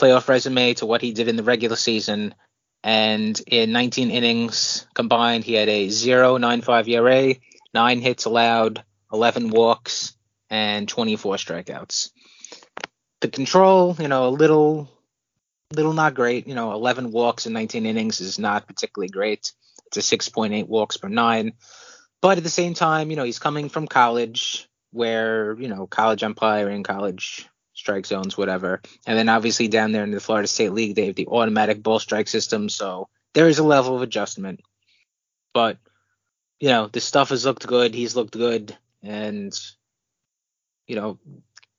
[SPEAKER 4] playoff resume to what he did in the regular season. And in 19 innings combined, he had a 0.95 ERA, nine hits allowed, 11 walks, and 24 strikeouts. The control, you know, a little, little not great. You know, 11 walks in 19 innings is not particularly great. It's a 6.8 walks per nine. But at the same time, you know, he's coming from college where, you know, college umpire umpiring, college strike zones, whatever. And then obviously down there in the Florida State League, they have the automatic ball strike system. So there is a level of adjustment. But, you know, the stuff has looked good. He's looked good. And, you know,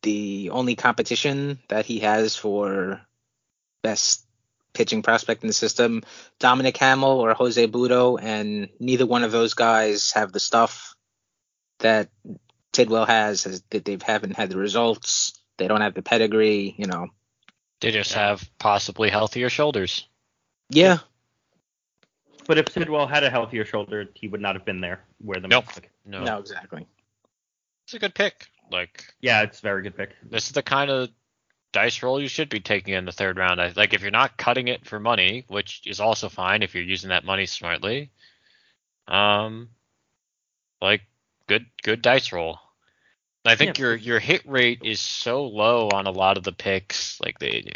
[SPEAKER 4] the only competition that he has for best pitching prospect in the system, Dominic Hamill or Jose Butto, and neither one of those guys have the stuff that Tidwell has, has that they haven't had the results. They don't have the pedigree, you know.
[SPEAKER 5] They just have possibly healthier shoulders.
[SPEAKER 4] Yeah,
[SPEAKER 6] But if Tidwell had a healthier shoulder, he would not have been there where the
[SPEAKER 5] Nope.
[SPEAKER 6] Mets took.
[SPEAKER 5] No,
[SPEAKER 4] no, exactly.
[SPEAKER 5] it's a good pick. Like
[SPEAKER 6] Yeah, it's a very good pick.
[SPEAKER 5] this is the kind of dice roll you should be taking in the third round. I, like if you're not cutting it for money, which is also fine if you're using that money smartly. Um, like good good dice roll. I think
[SPEAKER 6] Yeah.
[SPEAKER 5] your your hit rate is so low on a lot of the picks, like they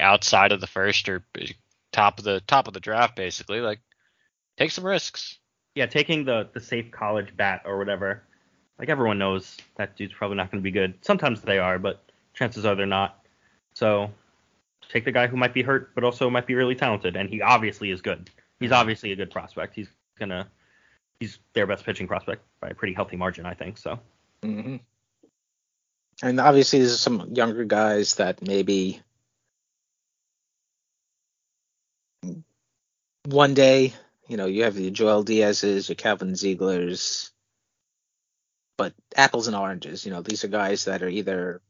[SPEAKER 5] outside of the first or top of the top of the draft, basically. Like take some risks.
[SPEAKER 6] Yeah, taking the the safe college bat or whatever. Like everyone knows that dude's probably not going to be good. Sometimes they are, but chances are they're not. So take the guy who might be hurt, but also might be really talented, and he obviously is good. He's obviously a good prospect. He's gonna he's their best pitching prospect by a pretty healthy margin, I think. So
[SPEAKER 4] hmm And obviously, there's some younger guys that maybe one day, you know, you have your Joel Diaz's, your Calvin Ziegler's, but apples and oranges. You know, these are guys that are either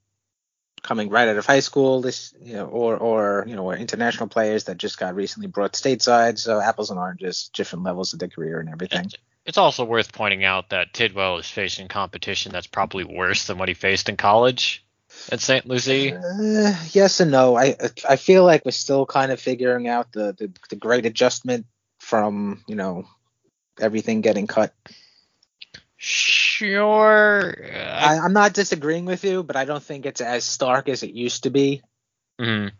[SPEAKER 4] coming right out of high school, this, you know, or or you know, or international players that just got recently brought stateside. So apples and oranges, different levels of their career and everything.
[SPEAKER 5] It's also worth pointing out that Tidwell is facing competition that's probably worse than what he faced in college at St. Lucie.
[SPEAKER 4] Uh, yes and no. I I feel like we're still kind of figuring out the, the the great adjustment from you know everything getting cut.
[SPEAKER 5] Sure.
[SPEAKER 4] I, I'm not disagreeing with you, but I don't think it's as stark as it used to be.
[SPEAKER 5] Mhm.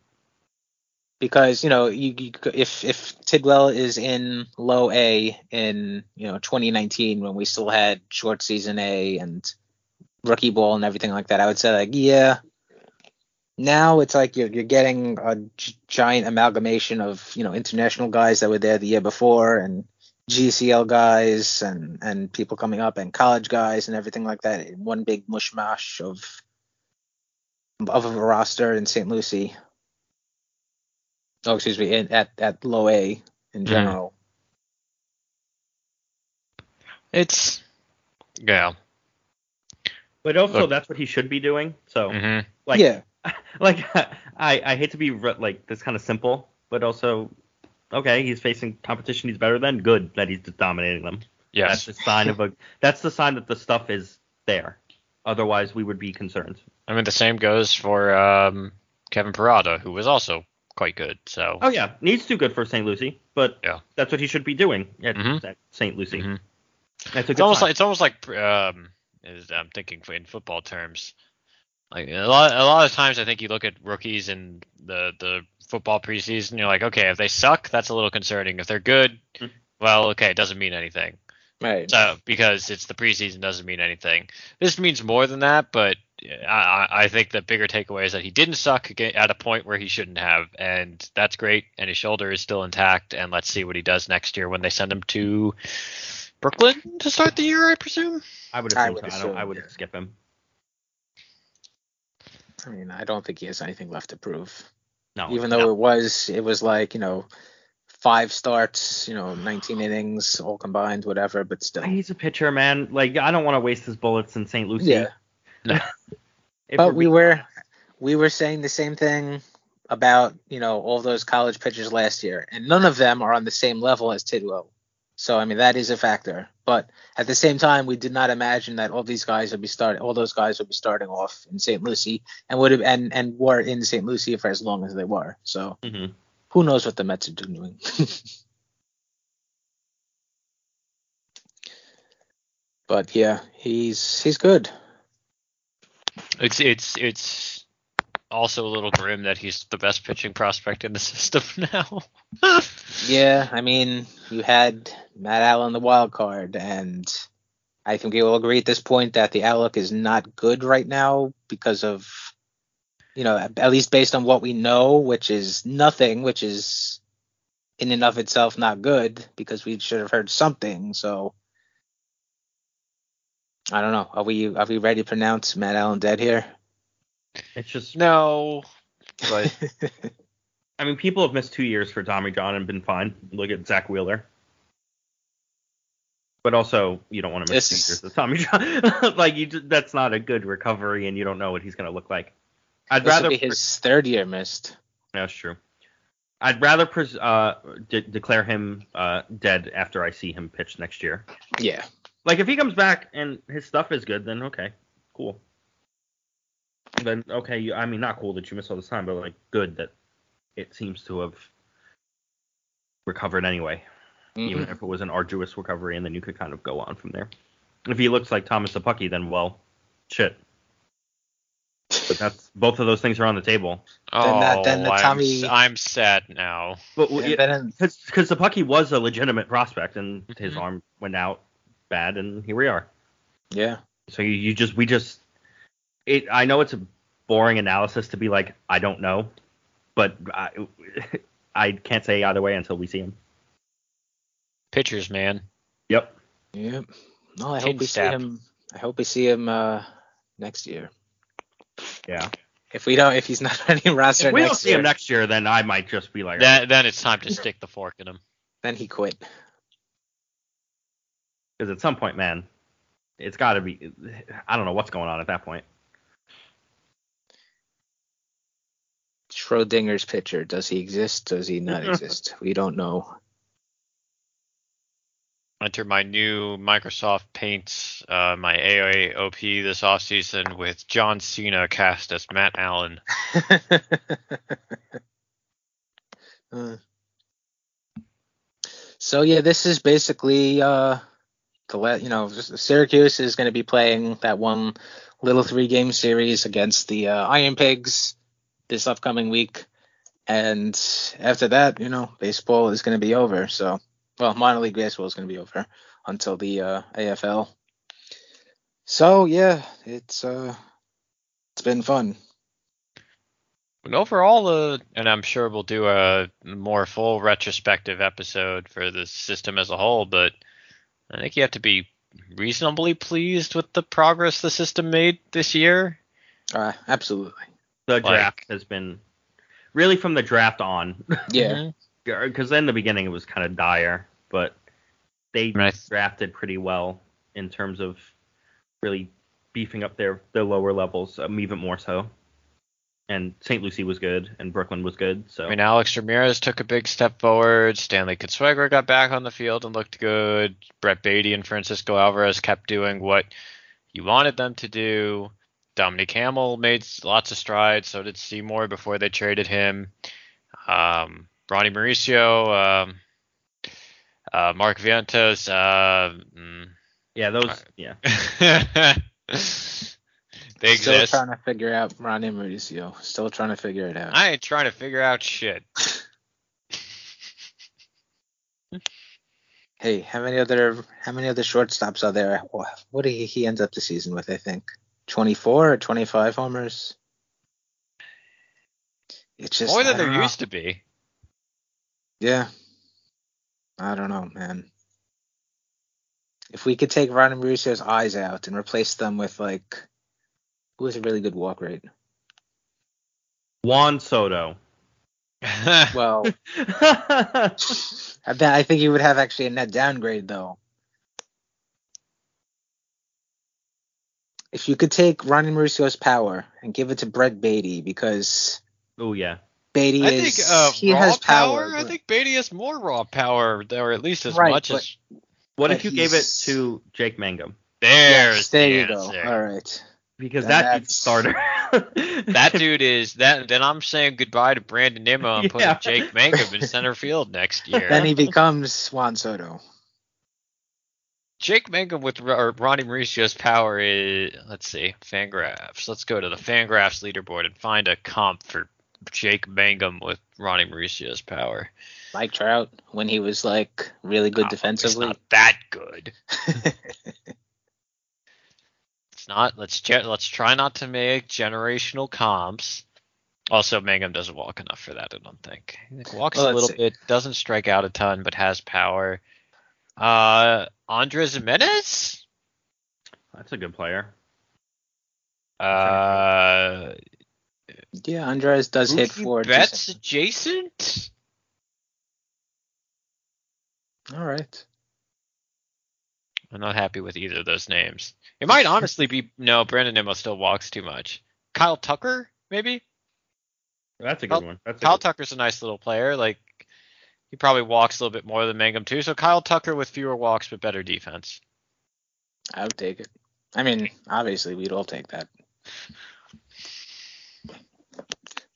[SPEAKER 4] Because you know, you, you if if Tidwell is in low A in you know 2019 when we still had short season A and rookie ball and everything like that, I would say like yeah. Now it's like you're you're getting a g- giant amalgamation of you know international guys that were there the year before and GCL guys and and people coming up and college guys and everything like that in one big mushmash of of a roster in St. Lucie. Oh, excuse me, in, at at low A in
[SPEAKER 5] Mhm.
[SPEAKER 4] general.
[SPEAKER 5] It's yeah.
[SPEAKER 6] But also,
[SPEAKER 5] Look-
[SPEAKER 6] that's what he should be doing. So,
[SPEAKER 5] hmm
[SPEAKER 6] like,
[SPEAKER 4] yeah, <laughs>
[SPEAKER 6] like <laughs> I, I hate to be re- like this kind of simple, but also, okay, he's facing competition he's better than. Good that he's just dominating them.
[SPEAKER 5] Yes.
[SPEAKER 6] That's the sign of a. <laughs> That's the sign that the stuff is there. Otherwise, we would be concerned.
[SPEAKER 5] I mean, the same goes for um, Kevin Parada, who was also quite good. So
[SPEAKER 6] Oh yeah, needs to good for St. Lucie, but
[SPEAKER 5] Yeah.
[SPEAKER 6] that's what he should be doing at
[SPEAKER 5] Mhm.
[SPEAKER 6] St. Lucie.
[SPEAKER 5] Mhm.
[SPEAKER 6] That's a
[SPEAKER 5] it's almost
[SPEAKER 6] sign.
[SPEAKER 5] like it's almost like um, is I'm thinking in football terms. Like a lot, a lot of times, I think you look at rookies in the the football preseason. You're like, okay, if they suck, that's a little concerning. If they're good,
[SPEAKER 6] Mhm.
[SPEAKER 5] well, okay, it doesn't mean anything.
[SPEAKER 4] right.
[SPEAKER 5] So because it's the preseason doesn't mean anything. This means more than that, but I, I I think the bigger takeaway is that he didn't suck at a point where he shouldn't have, and that's great. And his shoulder is still intact. And let's see what he does next year when they send him to Brooklyn to start the year, I presume.
[SPEAKER 6] I would
[SPEAKER 4] I
[SPEAKER 6] assume
[SPEAKER 4] would
[SPEAKER 6] so. I,
[SPEAKER 4] assume,
[SPEAKER 6] don't, I would
[SPEAKER 4] yeah.
[SPEAKER 6] skip him.
[SPEAKER 4] I mean, I don't think he has anything left to prove.
[SPEAKER 6] No,
[SPEAKER 4] Even though
[SPEAKER 6] no.
[SPEAKER 4] it was it was like you know five starts, you know, 19 innings all combined, whatever, but still.
[SPEAKER 6] he's a pitcher, man. Like I don't want to waste his bullets in St. Lucie.
[SPEAKER 4] Yeah. <laughs>
[SPEAKER 6] If
[SPEAKER 4] but
[SPEAKER 6] we're
[SPEAKER 4] we
[SPEAKER 6] being
[SPEAKER 4] were we were saying the same thing about you know all those college pitchers last year, and none of them are on the same level as Tidwell. So I mean that is a factor. But at the same time, we did not imagine that all these guys would be starting, all those guys would be starting off in St. Lucie and would have and and were in St. Lucie for as long as they were. So
[SPEAKER 6] Mhm.
[SPEAKER 4] who knows what the Mets are doing? <laughs> but yeah, he's he's good.
[SPEAKER 5] It's it's it's also a little grim that he's the best pitching prospect in the <laughs> system now. <laughs>
[SPEAKER 4] Yeah, I mean, you had Matt Allan the wild card, and I think we all agree at this point that the outlook is not good right now because of, you know, at least based on what we know, which is nothing, which is in and of itself not good because we should have heard something. So I don't know. Are we are we ready to pronounce Matt Allan dead here?
[SPEAKER 6] It's just
[SPEAKER 5] no, but <laughs>
[SPEAKER 6] I mean, people have missed two years for Tommy John and been fine. Look at Zack Wheeler. But also, you don't want to miss
[SPEAKER 4] This-
[SPEAKER 6] two years with Tommy John. <laughs> like, you, just- that's not a good recovery, and you don't know what he's going to look like. I'd
[SPEAKER 4] this
[SPEAKER 6] rather.
[SPEAKER 4] be his third year missed.
[SPEAKER 6] That's true. I'd rather pres- uh, de- declare him uh, dead after I see him pitch next year.
[SPEAKER 4] Yeah.
[SPEAKER 6] Like, if he comes back and his stuff is good, then okay, cool. Then okay, you, I mean, not cool that you missed all this time, but like good that it seems to have recovered anyway. even if it was an arduous recovery, and then you could kind of go on from there. If he looks like Thomas Szapucki, then well, shit. But that's both of those things are on the table.
[SPEAKER 5] oh,
[SPEAKER 4] that- then the
[SPEAKER 5] I'm,
[SPEAKER 4] Tommy-
[SPEAKER 5] s- I'm sad now.
[SPEAKER 6] But
[SPEAKER 4] And then
[SPEAKER 6] because Szapucki was a legitimate prospect, and his
[SPEAKER 5] Mhm.
[SPEAKER 6] arm went out bad, and here we are.
[SPEAKER 4] Yeah.
[SPEAKER 6] So you, you just we just it. I know it's a boring analysis to be like I don't know, but I <laughs> I can't say either way until we see him.
[SPEAKER 5] Pitchers, man.
[SPEAKER 6] Yep.
[SPEAKER 4] Yep. No, I
[SPEAKER 5] Tin
[SPEAKER 4] hope we see him. I hope we see him uh, next year.
[SPEAKER 6] Yeah.
[SPEAKER 4] If we don't, if he's not <laughs> on any roster
[SPEAKER 6] If we
[SPEAKER 4] next
[SPEAKER 6] don't see
[SPEAKER 4] year,
[SPEAKER 6] him next year, then I might just be like,
[SPEAKER 5] Then, then it's time to stick the fork in him.
[SPEAKER 4] then he quit.
[SPEAKER 6] Because at some point, man, it's got to be. I don't know what's going on at that point.
[SPEAKER 4] Schrodinger's pitcher. Does he exist? Does he not <laughs> exist? We don't know.
[SPEAKER 5] Enter my new Microsoft Paint, uh, my AOP this offseason with John Cena cast as Matt Allan. <laughs> <laughs>
[SPEAKER 4] Uh, so yeah, this is basically uh, the la- you know Syracuse is going to be playing that one little three game series against the uh, Iron Pigs this upcoming week, and after that, you know, baseball is going to be over. So well, minor league baseball is going to be over until the uh, AFL. So yeah, it's uh, it's been fun.
[SPEAKER 5] But overall, uh, and I'm sure we'll do a more full retrospective episode for the system as a whole, but I think you have to be reasonably pleased with the progress the system made this year.
[SPEAKER 4] Uh, absolutely.
[SPEAKER 6] The
[SPEAKER 5] Like-
[SPEAKER 6] draft has been really from the draft on.
[SPEAKER 4] Yeah. <laughs>
[SPEAKER 6] Because in the beginning it was kind of dire, but they
[SPEAKER 5] mean, I th-
[SPEAKER 6] drafted pretty well in terms of really beefing up their their lower levels, um, even more so. And St. Lucie was good, and Brooklyn was good. So
[SPEAKER 5] I mean, Alex Ramirez took a big step forward. Stanley Consuegra got back on the field and looked good. Brett Baty and Francisco Alvarez kept doing what you wanted them to do. Dominic Hamill made lots of strides. So did Seymour before they traded him. Um, Ronny Mauricio, um, uh, Mark Vientos. Uh, mm,
[SPEAKER 6] yeah, those yeah. <laughs> <laughs>
[SPEAKER 5] they
[SPEAKER 4] Still
[SPEAKER 5] exist.
[SPEAKER 4] trying to figure out Ronny Mauricio. Still trying to figure it out.
[SPEAKER 5] I ain't trying to figure out shit. <laughs>
[SPEAKER 4] Hey, how many other how many other shortstops are there? What did he, he ends up the season with? I think 24 or 25 homers. It's just
[SPEAKER 5] More than there
[SPEAKER 4] know.
[SPEAKER 5] used to be.
[SPEAKER 4] Yeah. I don't know, man. If we could take Ronny Mauricio's eyes out and replace them with like who has a really good walk rate?
[SPEAKER 6] Juan Soto. <laughs>
[SPEAKER 4] Well, <laughs> I, bet- I think he would have actually a net downgrade though. If you could take Ronny Mauricio's power and give it to Brett Baty because
[SPEAKER 6] oh yeah.
[SPEAKER 4] Baty
[SPEAKER 5] I
[SPEAKER 4] is
[SPEAKER 5] think uh,
[SPEAKER 4] he
[SPEAKER 5] raw
[SPEAKER 4] has
[SPEAKER 5] power.
[SPEAKER 4] power.
[SPEAKER 5] I think Baty has more raw power, or at least as
[SPEAKER 4] Right,
[SPEAKER 5] much
[SPEAKER 4] but-
[SPEAKER 5] as.
[SPEAKER 6] What
[SPEAKER 4] But
[SPEAKER 6] if you gave it to Jake Mangum?
[SPEAKER 5] There's
[SPEAKER 4] Yes, there
[SPEAKER 5] the
[SPEAKER 4] you go.
[SPEAKER 5] answer.
[SPEAKER 4] All right.
[SPEAKER 6] Because
[SPEAKER 4] Then
[SPEAKER 6] that dude's a starter. <laughs>
[SPEAKER 5] That dude is that. Then I'm saying goodbye to Brandon Nimmo and
[SPEAKER 6] Yeah.
[SPEAKER 5] putting Jake Mangum in center field next <laughs> year.
[SPEAKER 4] Then he becomes Juan Soto.
[SPEAKER 5] Jake Mangum with or Ronny Mauricio's power is. Let's see, Fangraphs. Let's go to the Fangraphs leaderboard and find a comp for Jake Mangum with Ronny Mauricio's power.
[SPEAKER 4] Mike Trout when he was like really good
[SPEAKER 5] Oh,
[SPEAKER 4] defensively.
[SPEAKER 5] It's not that good. <laughs> It's not. Let's ge- let's try not to make generational comps. Also, Mangum doesn't walk enough for that. I don't think. He walks
[SPEAKER 4] Well,
[SPEAKER 5] a little
[SPEAKER 4] see.
[SPEAKER 5] bit, doesn't strike out a ton, but has power. Uh, Andres Gimenez.
[SPEAKER 6] That's a good player.
[SPEAKER 5] Uh,
[SPEAKER 4] yeah, Andres does hit
[SPEAKER 5] Mookie
[SPEAKER 4] for
[SPEAKER 5] Betts adjacent.
[SPEAKER 4] All right.
[SPEAKER 5] I'm not happy with either of those names. It might honestly be no. Brandon Nimmo still walks too much. Kyle Tucker, maybe.
[SPEAKER 6] That's a good
[SPEAKER 5] Kyle-
[SPEAKER 6] one. That's
[SPEAKER 5] Kyle
[SPEAKER 6] good-
[SPEAKER 5] Tucker's a nice little player. Like he probably walks a little bit more than Mangum too. So Kyle Tucker with fewer walks but better defense.
[SPEAKER 4] I would take it. I mean, obviously, we'd all take that.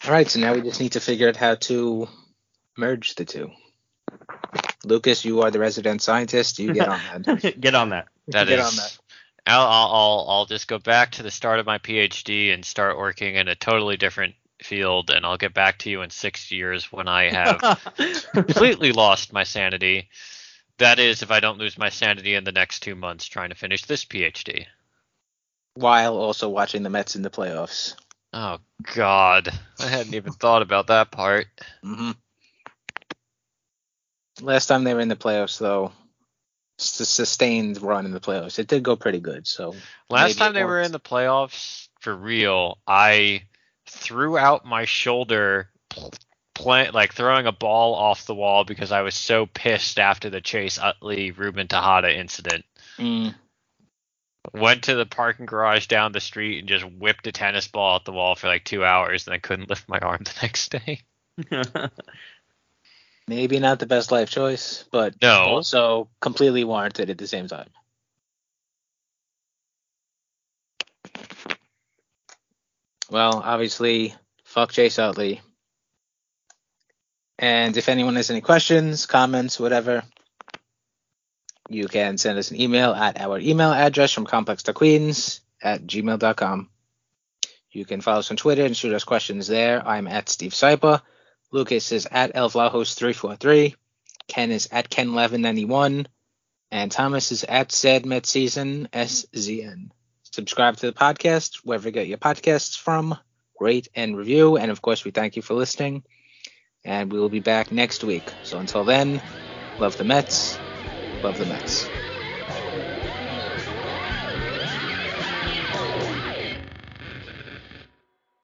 [SPEAKER 4] All right, so now we just need to figure out how to merge the two. Lucas, you are the resident scientist. You get on that. <laughs>
[SPEAKER 6] Get on that.
[SPEAKER 5] That
[SPEAKER 4] Get
[SPEAKER 5] is.
[SPEAKER 4] on that.
[SPEAKER 5] I'll, I'll I'll I'll just go back to the start of my PhD and start working in a totally different field, and I'll get back to you in six years when I have <laughs> completely lost my sanity. That is, if I don't lose my sanity in the next two months trying to finish this PhD.
[SPEAKER 4] while also watching the Mets in the playoffs.
[SPEAKER 5] Oh God, I hadn't even thought about that part.
[SPEAKER 4] hmm Last time they were in the playoffs, though, it's sustained run in the playoffs. It did go pretty good. So
[SPEAKER 5] Last time they were in the playoffs for real, I threw out my shoulder, pl- play, like throwing a ball off the wall because I was so pissed after the Chase Utley Ruben Tejada incident.
[SPEAKER 4] Mm,
[SPEAKER 5] Went to the parking garage down the street and just whipped a tennis ball at the wall for like two hours, and I couldn't lift my arm the <laughs> next day. <laughs>
[SPEAKER 4] maybe not the best life choice, but
[SPEAKER 5] No.
[SPEAKER 4] also completely warranted at the same time. Well, obviously, fuck Chase Utley. And if anyone has any questions, comments, whatever, you can send us an email at our email address from complex to queens at gmail.com. You can follow us on Twitter and shoot us questions there. I'm at Steve Sypa. Lucas is at elvlahos343. Ken is at Ken1191. And Thomas is at Sad Season SZN. Subscribe to the podcast wherever you get your podcasts from. Rate and review. And of course, we thank you for listening. And we will be back next week. So until then, love the Mets. Love the Mets.